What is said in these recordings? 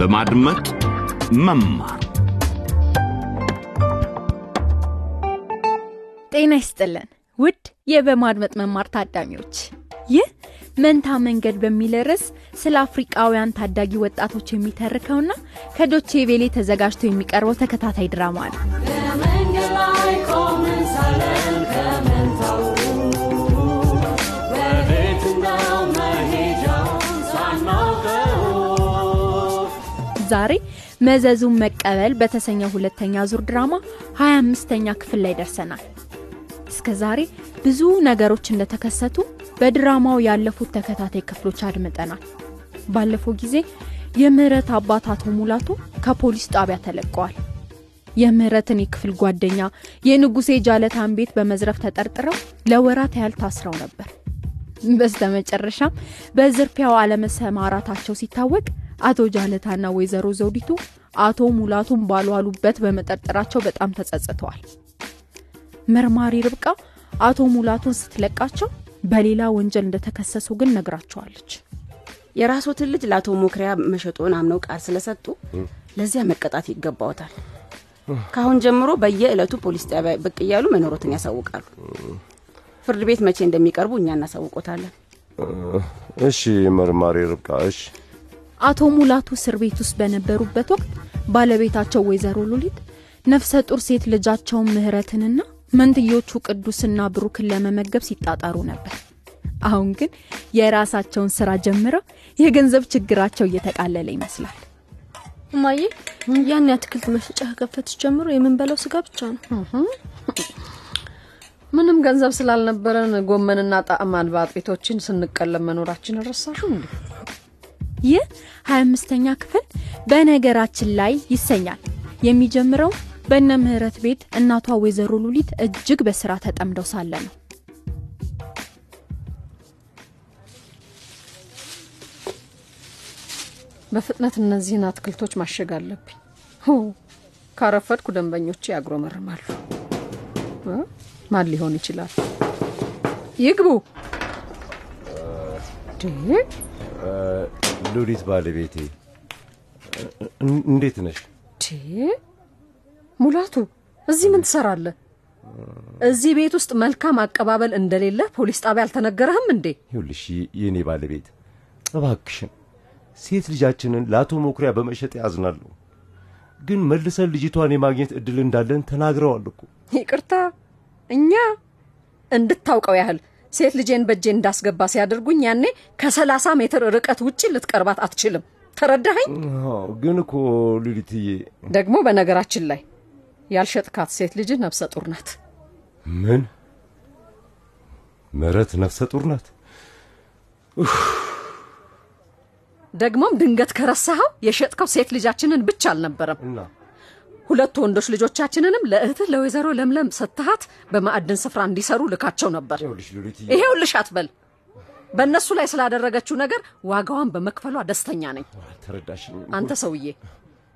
በማድመጥ መማር። ጤና ይስጥልን ውድ የበማድመጥ መማር ታዳሚዎች። ይህ መንታ መንገድ በሚል ርዕስ ስለ አፍሪቃውያን ታዳጊ ወጣቶች የሚተርከውና ከዶቼ ቬሌ ተዘጋጅቶ የሚቀርበው ተከታታይ ድራማ ነው ዛሬ መዘዙን መቀበል በተሰኘው ሁለተኛ ዙር ድራማ 25ኛ ክፍል ላይ ደርሰናል። እስከ ዛሬ ብዙ ነገሮች እንደተከሰቱ በድራማው ያለፉት ተከታታይ ክፍሎች አድምጠናል። ባለፈው ጊዜ የምህረት አባት አቶ ሙላቱ ከፖሊስ ጣቢያ ተለቀዋል። የምህረትን የክፍል ጓደኛ የንጉሴ ጃለታን ቤት በመዝረፍ ተጠርጥረው ለወራት ያህል ታስረው ነበር። በስተመጨረሻም በዝርፊያው አለመሰማራታቸው ሲታወቅ አቶ ጃለታና ወይዘሮ ዘውዲቱ አቶ ሙላቱን ባልዋሉበት በመጠርጠራቸው በጣም ተጸጽተዋል። መርማሪ ርብቃ አቶ ሙላቱን ስትለቃቸው በሌላ ወንጀል እንደተከሰሱ ግን ነግራቸዋለች። የራሶትን ልጅ ለአቶ ሞክሪያ መሸጦን አምነው ቃል ስለሰጡ ለዚያ መቀጣት ይገባዎታል። ካሁን ጀምሮ በየዕለቱ ፖሊስ ጣቢያ ብቅ እያሉ መኖሮትን ያሳውቃሉ። ፍርድ ቤት መቼ እንደሚቀርቡ እኛ እናሳውቆታለን። እሺ መርማሪ ርብቃ እሺ አቶ ሙላቱ እስር ቤት ውስጥ በነበሩበት ወቅት ባለቤታቸው ወይዘሮ ሉሊት ነፍሰ ጡር ሴት ልጃቸውን ምህረትንና መንትዮቹ ቅዱስና ብሩክን ለመመገብ ሲጣጣሩ ነበር። አሁን ግን የራሳቸውን ስራ ጀምረው የገንዘብ ችግራቸው እየተቃለለ ይመስላል። እማዬ ያን የአትክልት መሸጫ ከከፈትሽ ጀምሮ የምንበላው ስጋ ብቻ ነው። ምንም ገንዘብ ስላልነበረን ጎመንና ጣዕም አልባ አጥቢቶችን ስንቀለም መኖራችን ረሳሹ እንዴ ይህ 25ኛ ክፍል በነገራችን ላይ ይሰኛል። የሚጀምረው በእነ ምህረት ቤት እናቷ ወይዘሮ ሉሊት እጅግ በስራ ተጠምደው ሳለ ነው። በፍጥነት እነዚህን አትክልቶች ማሸግ አለብኝ። ካረፈድኩ ደንበኞቼ ያጉረመርማሉ። እ? ማን ሊሆን ይችላል? ይግቡ! እንዴ ሉሊት ባለቤቴ እን- እንዴት ነሽ? ሙላቱ እዚህ ምን ትሰራለህ? እዚህ ቤት ውስጥ መልካም አቀባበል እንደሌለ ፖሊስ ጣቢያ አልተነገረህም እንዴ? ይሁልሽ የእኔ ባለቤት እባክሽን ሴት ልጃችንን ለአቶ ሞኩሪያ በመሸጥ ያዝናለሁ ግን መልሰን ልጅቷን የማግኘት እድል እንዳለን ተናግረዋል እኮ። ይቅርታ እኛ እንድታውቀው ያህል ሴት ልጄን በእጄ እንዳስገባ ሲያደርጉኝ ያኔ ከሰላሳ ሜትር ርቀት ውጪ ልትቀርባት አትችልም። ተረዳኸኝ? ግን እኮ ሉሊትዬ። ደግሞ በነገራችን ላይ ያልሸጥካት ሴት ልጅ ነፍሰ ጡር ናት። ምን? ምህረት ነፍሰ ጡር ናት? ደግሞም ድንገት ከረሳኸው የሸጥከው ሴት ልጃችንን ብቻ አልነበረም ሁለቱ ወንዶች ልጆቻችንንም ለእህትህ ለወይዘሮ ለምለም ሰጥተሃት በማዕድን ስፍራ እንዲሰሩ ልካቸው ነበር። ሉሊትዬ ይሄውልሽ አትበል። በእነሱ ላይ ስላደረገችው ነገር ዋጋዋን በመክፈሏ ደስተኛ ነኝ። አንተ ሰውዬ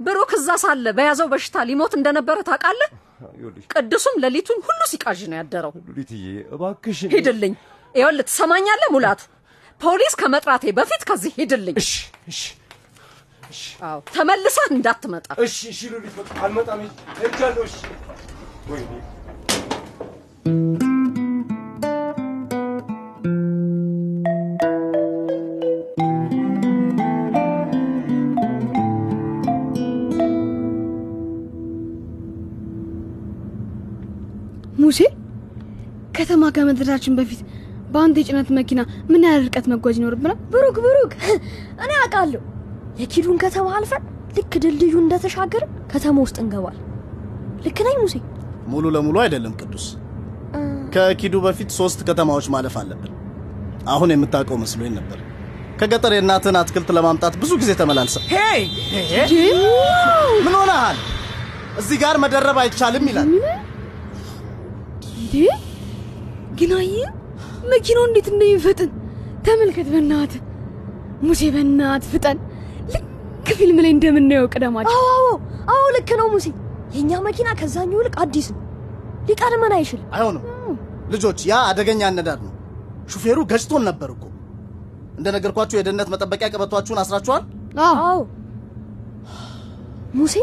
ብሩክ እዛ ሳለ በያዘው በሽታ ሊሞት እንደነበረ ታውቃለህ? ቅዱስም ሌሊቱን ሁሉ ሲቃዥ ነው ያደረው። ሂድልኝ። ይኸውልህ ትሰማኛለህ ሙላቱ ፖሊስ ከመጥራቴ በፊት ከዚህ ሂድልኝ። እሺ እሺ አዎ ተመልሰህ እንዳትመጣ። እሺ እሺ ሉሊት በቃ አልመጣም። ሄጃለሁ። እሺ። ወይኔ። ሙሴ ከተማ ከመድረሳችን በፊት በአንድ የጭነት መኪና ምን ያህል ርቀት መጓዝ ይኖርብናል? ብሩክ ብሩክ እኔ አውቃለሁ የኪዱን ከተማ አልፈን ልክ ድልድዩ እንደተሻገር ከተማ ውስጥ እንገባል። ልክ ነኝ ሙሴ? ሙሉ ለሙሉ አይደለም ቅዱስ። ከኪዱ በፊት ሶስት ከተማዎች ማለፍ አለብን። አሁን የምታውቀው መስሎኝ ነበር። ከገጠር የእናትህን አትክልት ለማምጣት ብዙ ጊዜ ተመላልሰ ሄይ! ምን ሆነሃል? እዚህ ጋር መደረብ አይቻልም ይላል። እንዴ? ግን አየህ መኪናው እንዴት እንደሚፈጥን ተመልከት በናት ሙሴ በናት ፍጠን ፊልም ላይ እንደምናየው ቅደማቸው አዎ አዎ አዎ ልክ ነው ሙሴ። የእኛ መኪና ከዛኛው ይልቅ አዲስ ነው። ሊቀድመን አይችልም። አይሆንም። ልጆች ያ አደገኛ አነዳድ ነው። ሹፌሩ ገጭቶን ነበር እኮ። እንደነገርኳችሁ የደህንነት መጠበቂያ ቀበቷችሁን አስራችኋል? አዎ። ሙሴ?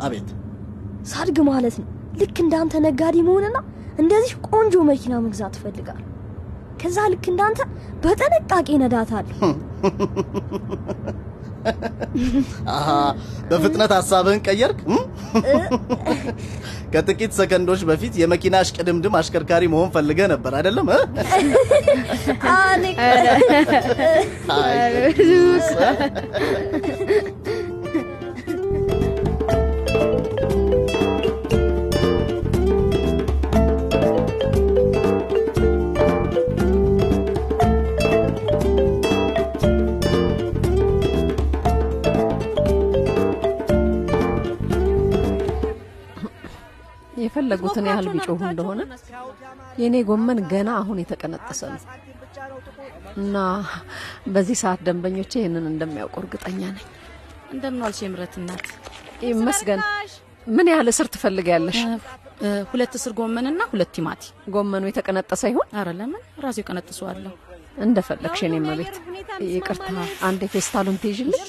አቤት። ሳድግ ማለት ነው። ልክ እንዳንተ ነጋዴ መሆንና እንደዚህ ቆንጆ መኪና መግዛት እፈልጋለሁ። ከዛ ልክ እንዳንተ በጥንቃቄ ነዳታለሁ። በፍጥነት ሀሳብህን ቀየርክ? ከጥቂት ሰከንዶች በፊት የመኪና እሽቅድምድም አሽከርካሪ መሆን ፈልገህ ነበር አይደለም? እ? አይ፣ የፈለጉትን ያህል ቢጮሁ እንደሆነ የእኔ ጎመን ገና አሁን የተቀነጠሰ ነው እና በዚህ ሰዓት ደንበኞቼ ይህንን እንደሚያውቁ እርግጠኛ ነኝ። እንደምን ዋልሽ የምረት እናት? ይመስገን። ምን ያህል እስር ትፈልጊያለሽ? ሁለት እስር ጎመንና ሁለት ቲማቲ። ጎመኑ የተቀነጠሰ ይሆን? አረ ለምን ራሴው ቀነጥሰዋለሁ። እንደፈለግሽ የኔ እመቤት። ይቅርታ፣ አንድ ፌስታሉን ትይዥልኝ።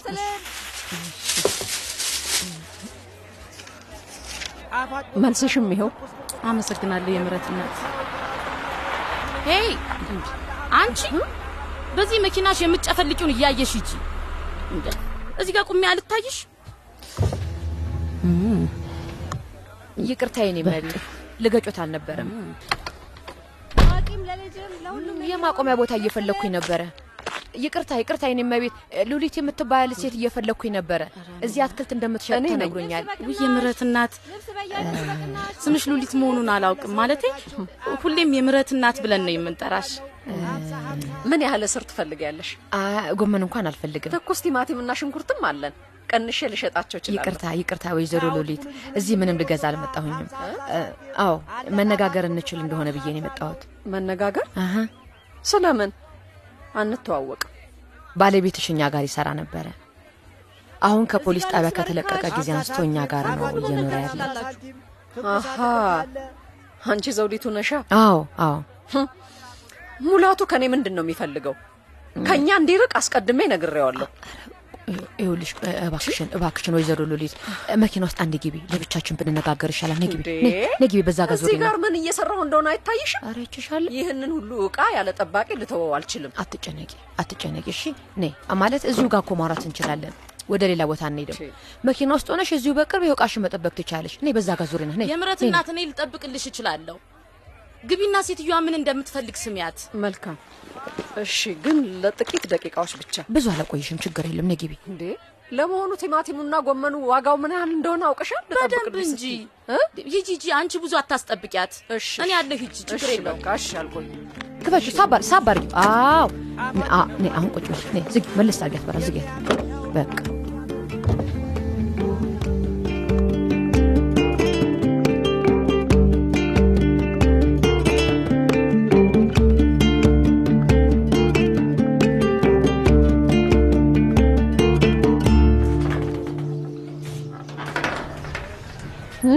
መልስሽም ይኸው። አመሰግናለሁ የምረት እናት። ሄይ አንቺ በዚህ መኪናሽ የምትጨፈልቂውን እያየሽ ሂጂ። እዚህ ጋር ቁሜ አልታይሽ? ይቅርታ የኔ ልገጮት አልነበረም። የማቆሚያ ቦታ እየፈለግኩኝ ነበረ። ይቅርታ ይቅርታ የኔ መቤት ሉሊት የምትባል ሴት እየፈለግኩኝ ነበረ። እዚህ አትክልት እንደምትሸጥ ተነግሮኛል። ውይ የምረት እናት ስምሽ ሉሊት መሆኑን አላውቅም። ማለቴ ሁሌም የምረት እናት ብለን ነው የምንጠራሽ። ምን ያህል እስር ትፈልጊያለሽ? ጎመን እንኳን አልፈልግም። ትኩስ ቲማቲምና ሽንኩርትም አለን። ቀንሼ ልሸጣቸው እችላለሁ። ይቅርታ ይቅርታ ወይዘሮ ሉሊት እዚህ ምንም ልገዛ አልመጣሁኝም። አዎ መነጋገር እንችል እንደሆነ ብዬ ነው የመጣሁት። መነጋገር ስለምን? አንተዋወቅም። ባለቤትሽ እኛ ጋር ይሰራ ነበረ። አሁን ከፖሊስ ጣቢያ ከተለቀቀ ጊዜ አንስቶ እኛ ጋር ነው እየኖረ ያለ። አሃ አንቺ ዘውዲቱ ነሻ? አዎ አዎ ሙላቱ ከኔ ምንድን ነው የሚፈልገው? ከኛ እንዲርቅ አስቀድሜ ነግሬዋለሁ። ይኸውልሽ እባክሽን እባክሽን ወይዘሮ ሉሊት መኪና ውስጥ አንድ ግቢ፣ ለብቻችን ብንነጋገር ይሻላል። ነይ ግቢ፣ ነይ ነይ ግቢ። በዛ ጋር እዚህ ጋር ምን እየሰራሁ እንደሆነ አይታይሽም? ይችሻል። ይህንን ሁሉ እቃ ያለ ጠባቂ ልተወው አልችልም። አትጨነቂ አትጨነቂ። እሺ ነይ ማለት እዚሁ ጋር እኮ ማውራት እንችላለን። ወደ ሌላ ቦታ አንሄድም። መኪና ውስጥ ሆነሽ እዚሁ በቅርብ ይኸው እቃሽን መጠበቅ ትቻለሽ። ነይ በዛ ጋር ዞሪ ነይ ነይ የምረት እናት እኔ ልጠብቅልሽ እችላለሁ። ግቢና ሴትዮዋ ምን እንደምትፈልግ ስሚያት። መልካም እሺ፣ ግን ለጥቂት ደቂቃዎች ብቻ። ብዙ አላቆይሽም፣ ችግር የለም። ነይ ግቢ። እንዴ ለመሆኑ ቲማቲሙና ጎመኑ ዋጋው ምን ያህል እንደሆነ አውቀሻል? በደንብ እንጂ ስትይ? ሂጂ ሂጂ። አንቺ ብዙ አታስጠብቂያት። እሺ እኔ ያለሁ ሂጂ፣ ችግር በቃ እሺ፣ አልቆይም። ክፈሽ ሳባር ሳባር አዎ አሁን ቁጭ ነይ ዝጊ መልስ አድርጊያት በራ ዝጊያት በቃ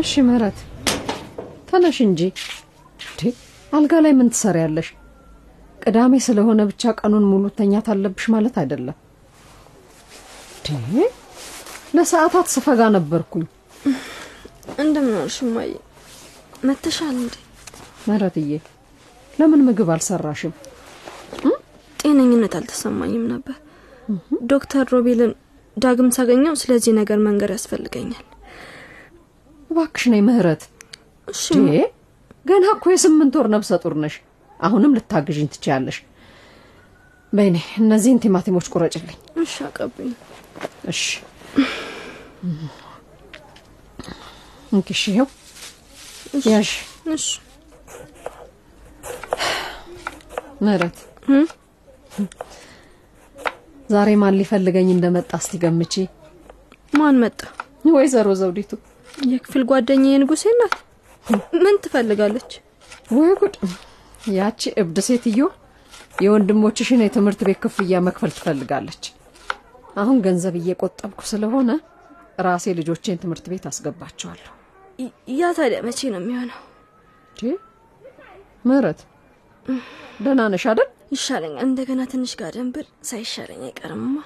እሺ ምህረት ተነሽ እንጂ እንዴ አልጋ ላይ ምን ትሰሪያለሽ? ቅዳሜ ስለሆነ ብቻ ቀኑን ሙሉ ተኛት አለብሽ ማለት አይደለም። ለሰዓታት ስፈጋ ነበርኩኝ። እንደምን ዋልሽ እማዬ? መተሻል እንዴ? ምህረትዬ ለምን ምግብ አልሰራሽም? ጤነኝነት አልተሰማኝም ነበር። ዶክተር ሮቤልን ዳግም ሳገኘው ስለዚህ ነገር መንገር ያስፈልገኛል። እባክሽ ነይ ምህረት። እሺ ገና እኮ የስምንት ወር ነብሰ ጡር ነሽ። አሁንም ልታግዥኝ ትችያለሽ። በይኔ እነዚህን ቲማቲሞች ቁረጭልኝ። እሺ አቀብኝ። እሺ እንኪሽ ይኸው ያዥ እሺ ምህረት ዛሬ ማን ሊፈልገኝ እንደመጣ እስቲ ገምቺ። ማን መጣ? ወይዘሮ ዘውዲቱ የክፍል ጓደኛዬ ንጉሴ ናት። ምን ትፈልጋለች? ወይ ጉድ! ያቺ እብድ ሴትዮ የወንድሞችሽን የትምህርት ቤት ክፍያ መክፈል ትፈልጋለች። አሁን ገንዘብ እየቆጠብኩ ስለሆነ ራሴ ልጆቼን ትምህርት ቤት አስገባቸዋለሁ። ያ ታዲያ መቼ ነው የሚሆነው? ምህረት ደህና ነሽ አይደል? ይሻለኛል። እንደገና ትንሽ ጋደም ብል ሳይሻለኝ አይቀርምማ።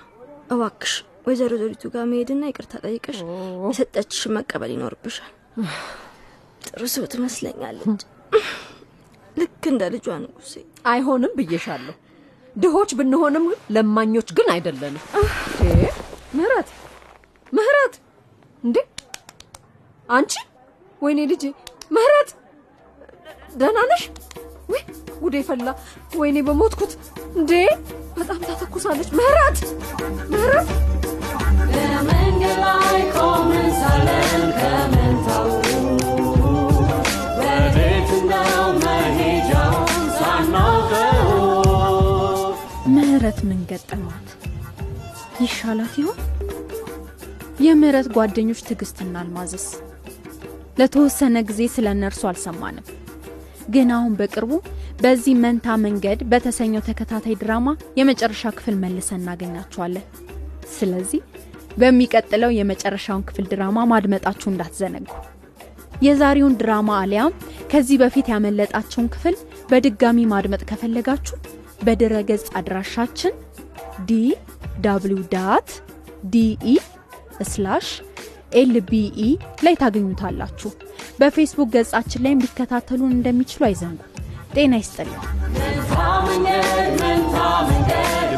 እባክሽ ወይዘሮ ዘሪቱ ጋር መሄድና ይቅርታ ጠይቀሽ የሰጠችሽን መቀበል ይኖርብሻል። ጥሩ ሰው ትመስለኛለች፣ ልክ እንደ ልጇ ንጉሴ። አይሆንም ብዬሻለሁ። ድሆች ብንሆንም ለማኞች ግን አይደለንም። ምህረት፣ ምህረት! እንዴ አንቺ! ወይኔ ልጄ ምህረት፣ ደህና ነሽ? ወይ ጉዴ ፈላ! ወይኔ በሞትኩት! እንዴ በጣም ታተኩሳለች። ምህረት! ምን ገጠማት? ይሻላት ይሆን? የምህረት ጓደኞች ትዕግስትና አልማዝስ? ለተወሰነ ጊዜ ስለ እነርሱ አልሰማንም። ግን አሁን በቅርቡ በዚህ መንታ መንገድ በተሰኘው ተከታታይ ድራማ የመጨረሻ ክፍል መልሰን እናገኛቸዋለን። ስለዚህ በሚቀጥለው የመጨረሻውን ክፍል ድራማ ማድመጣችሁ እንዳትዘነጉ። የዛሬውን ድራማ አሊያም ከዚህ በፊት ያመለጣቸውን ክፍል በድጋሚ ማድመጥ ከፈለጋችሁ በድረገጽ አድራሻችን DW dot de slash LBE ላይ ታገኙታላችሁ። በፌስቡክ ገጻችን ላይ ሊከታተሉን እንደሚችሉ አይዘንጉ። ጤና ይስጥልን። መንታ መንገድ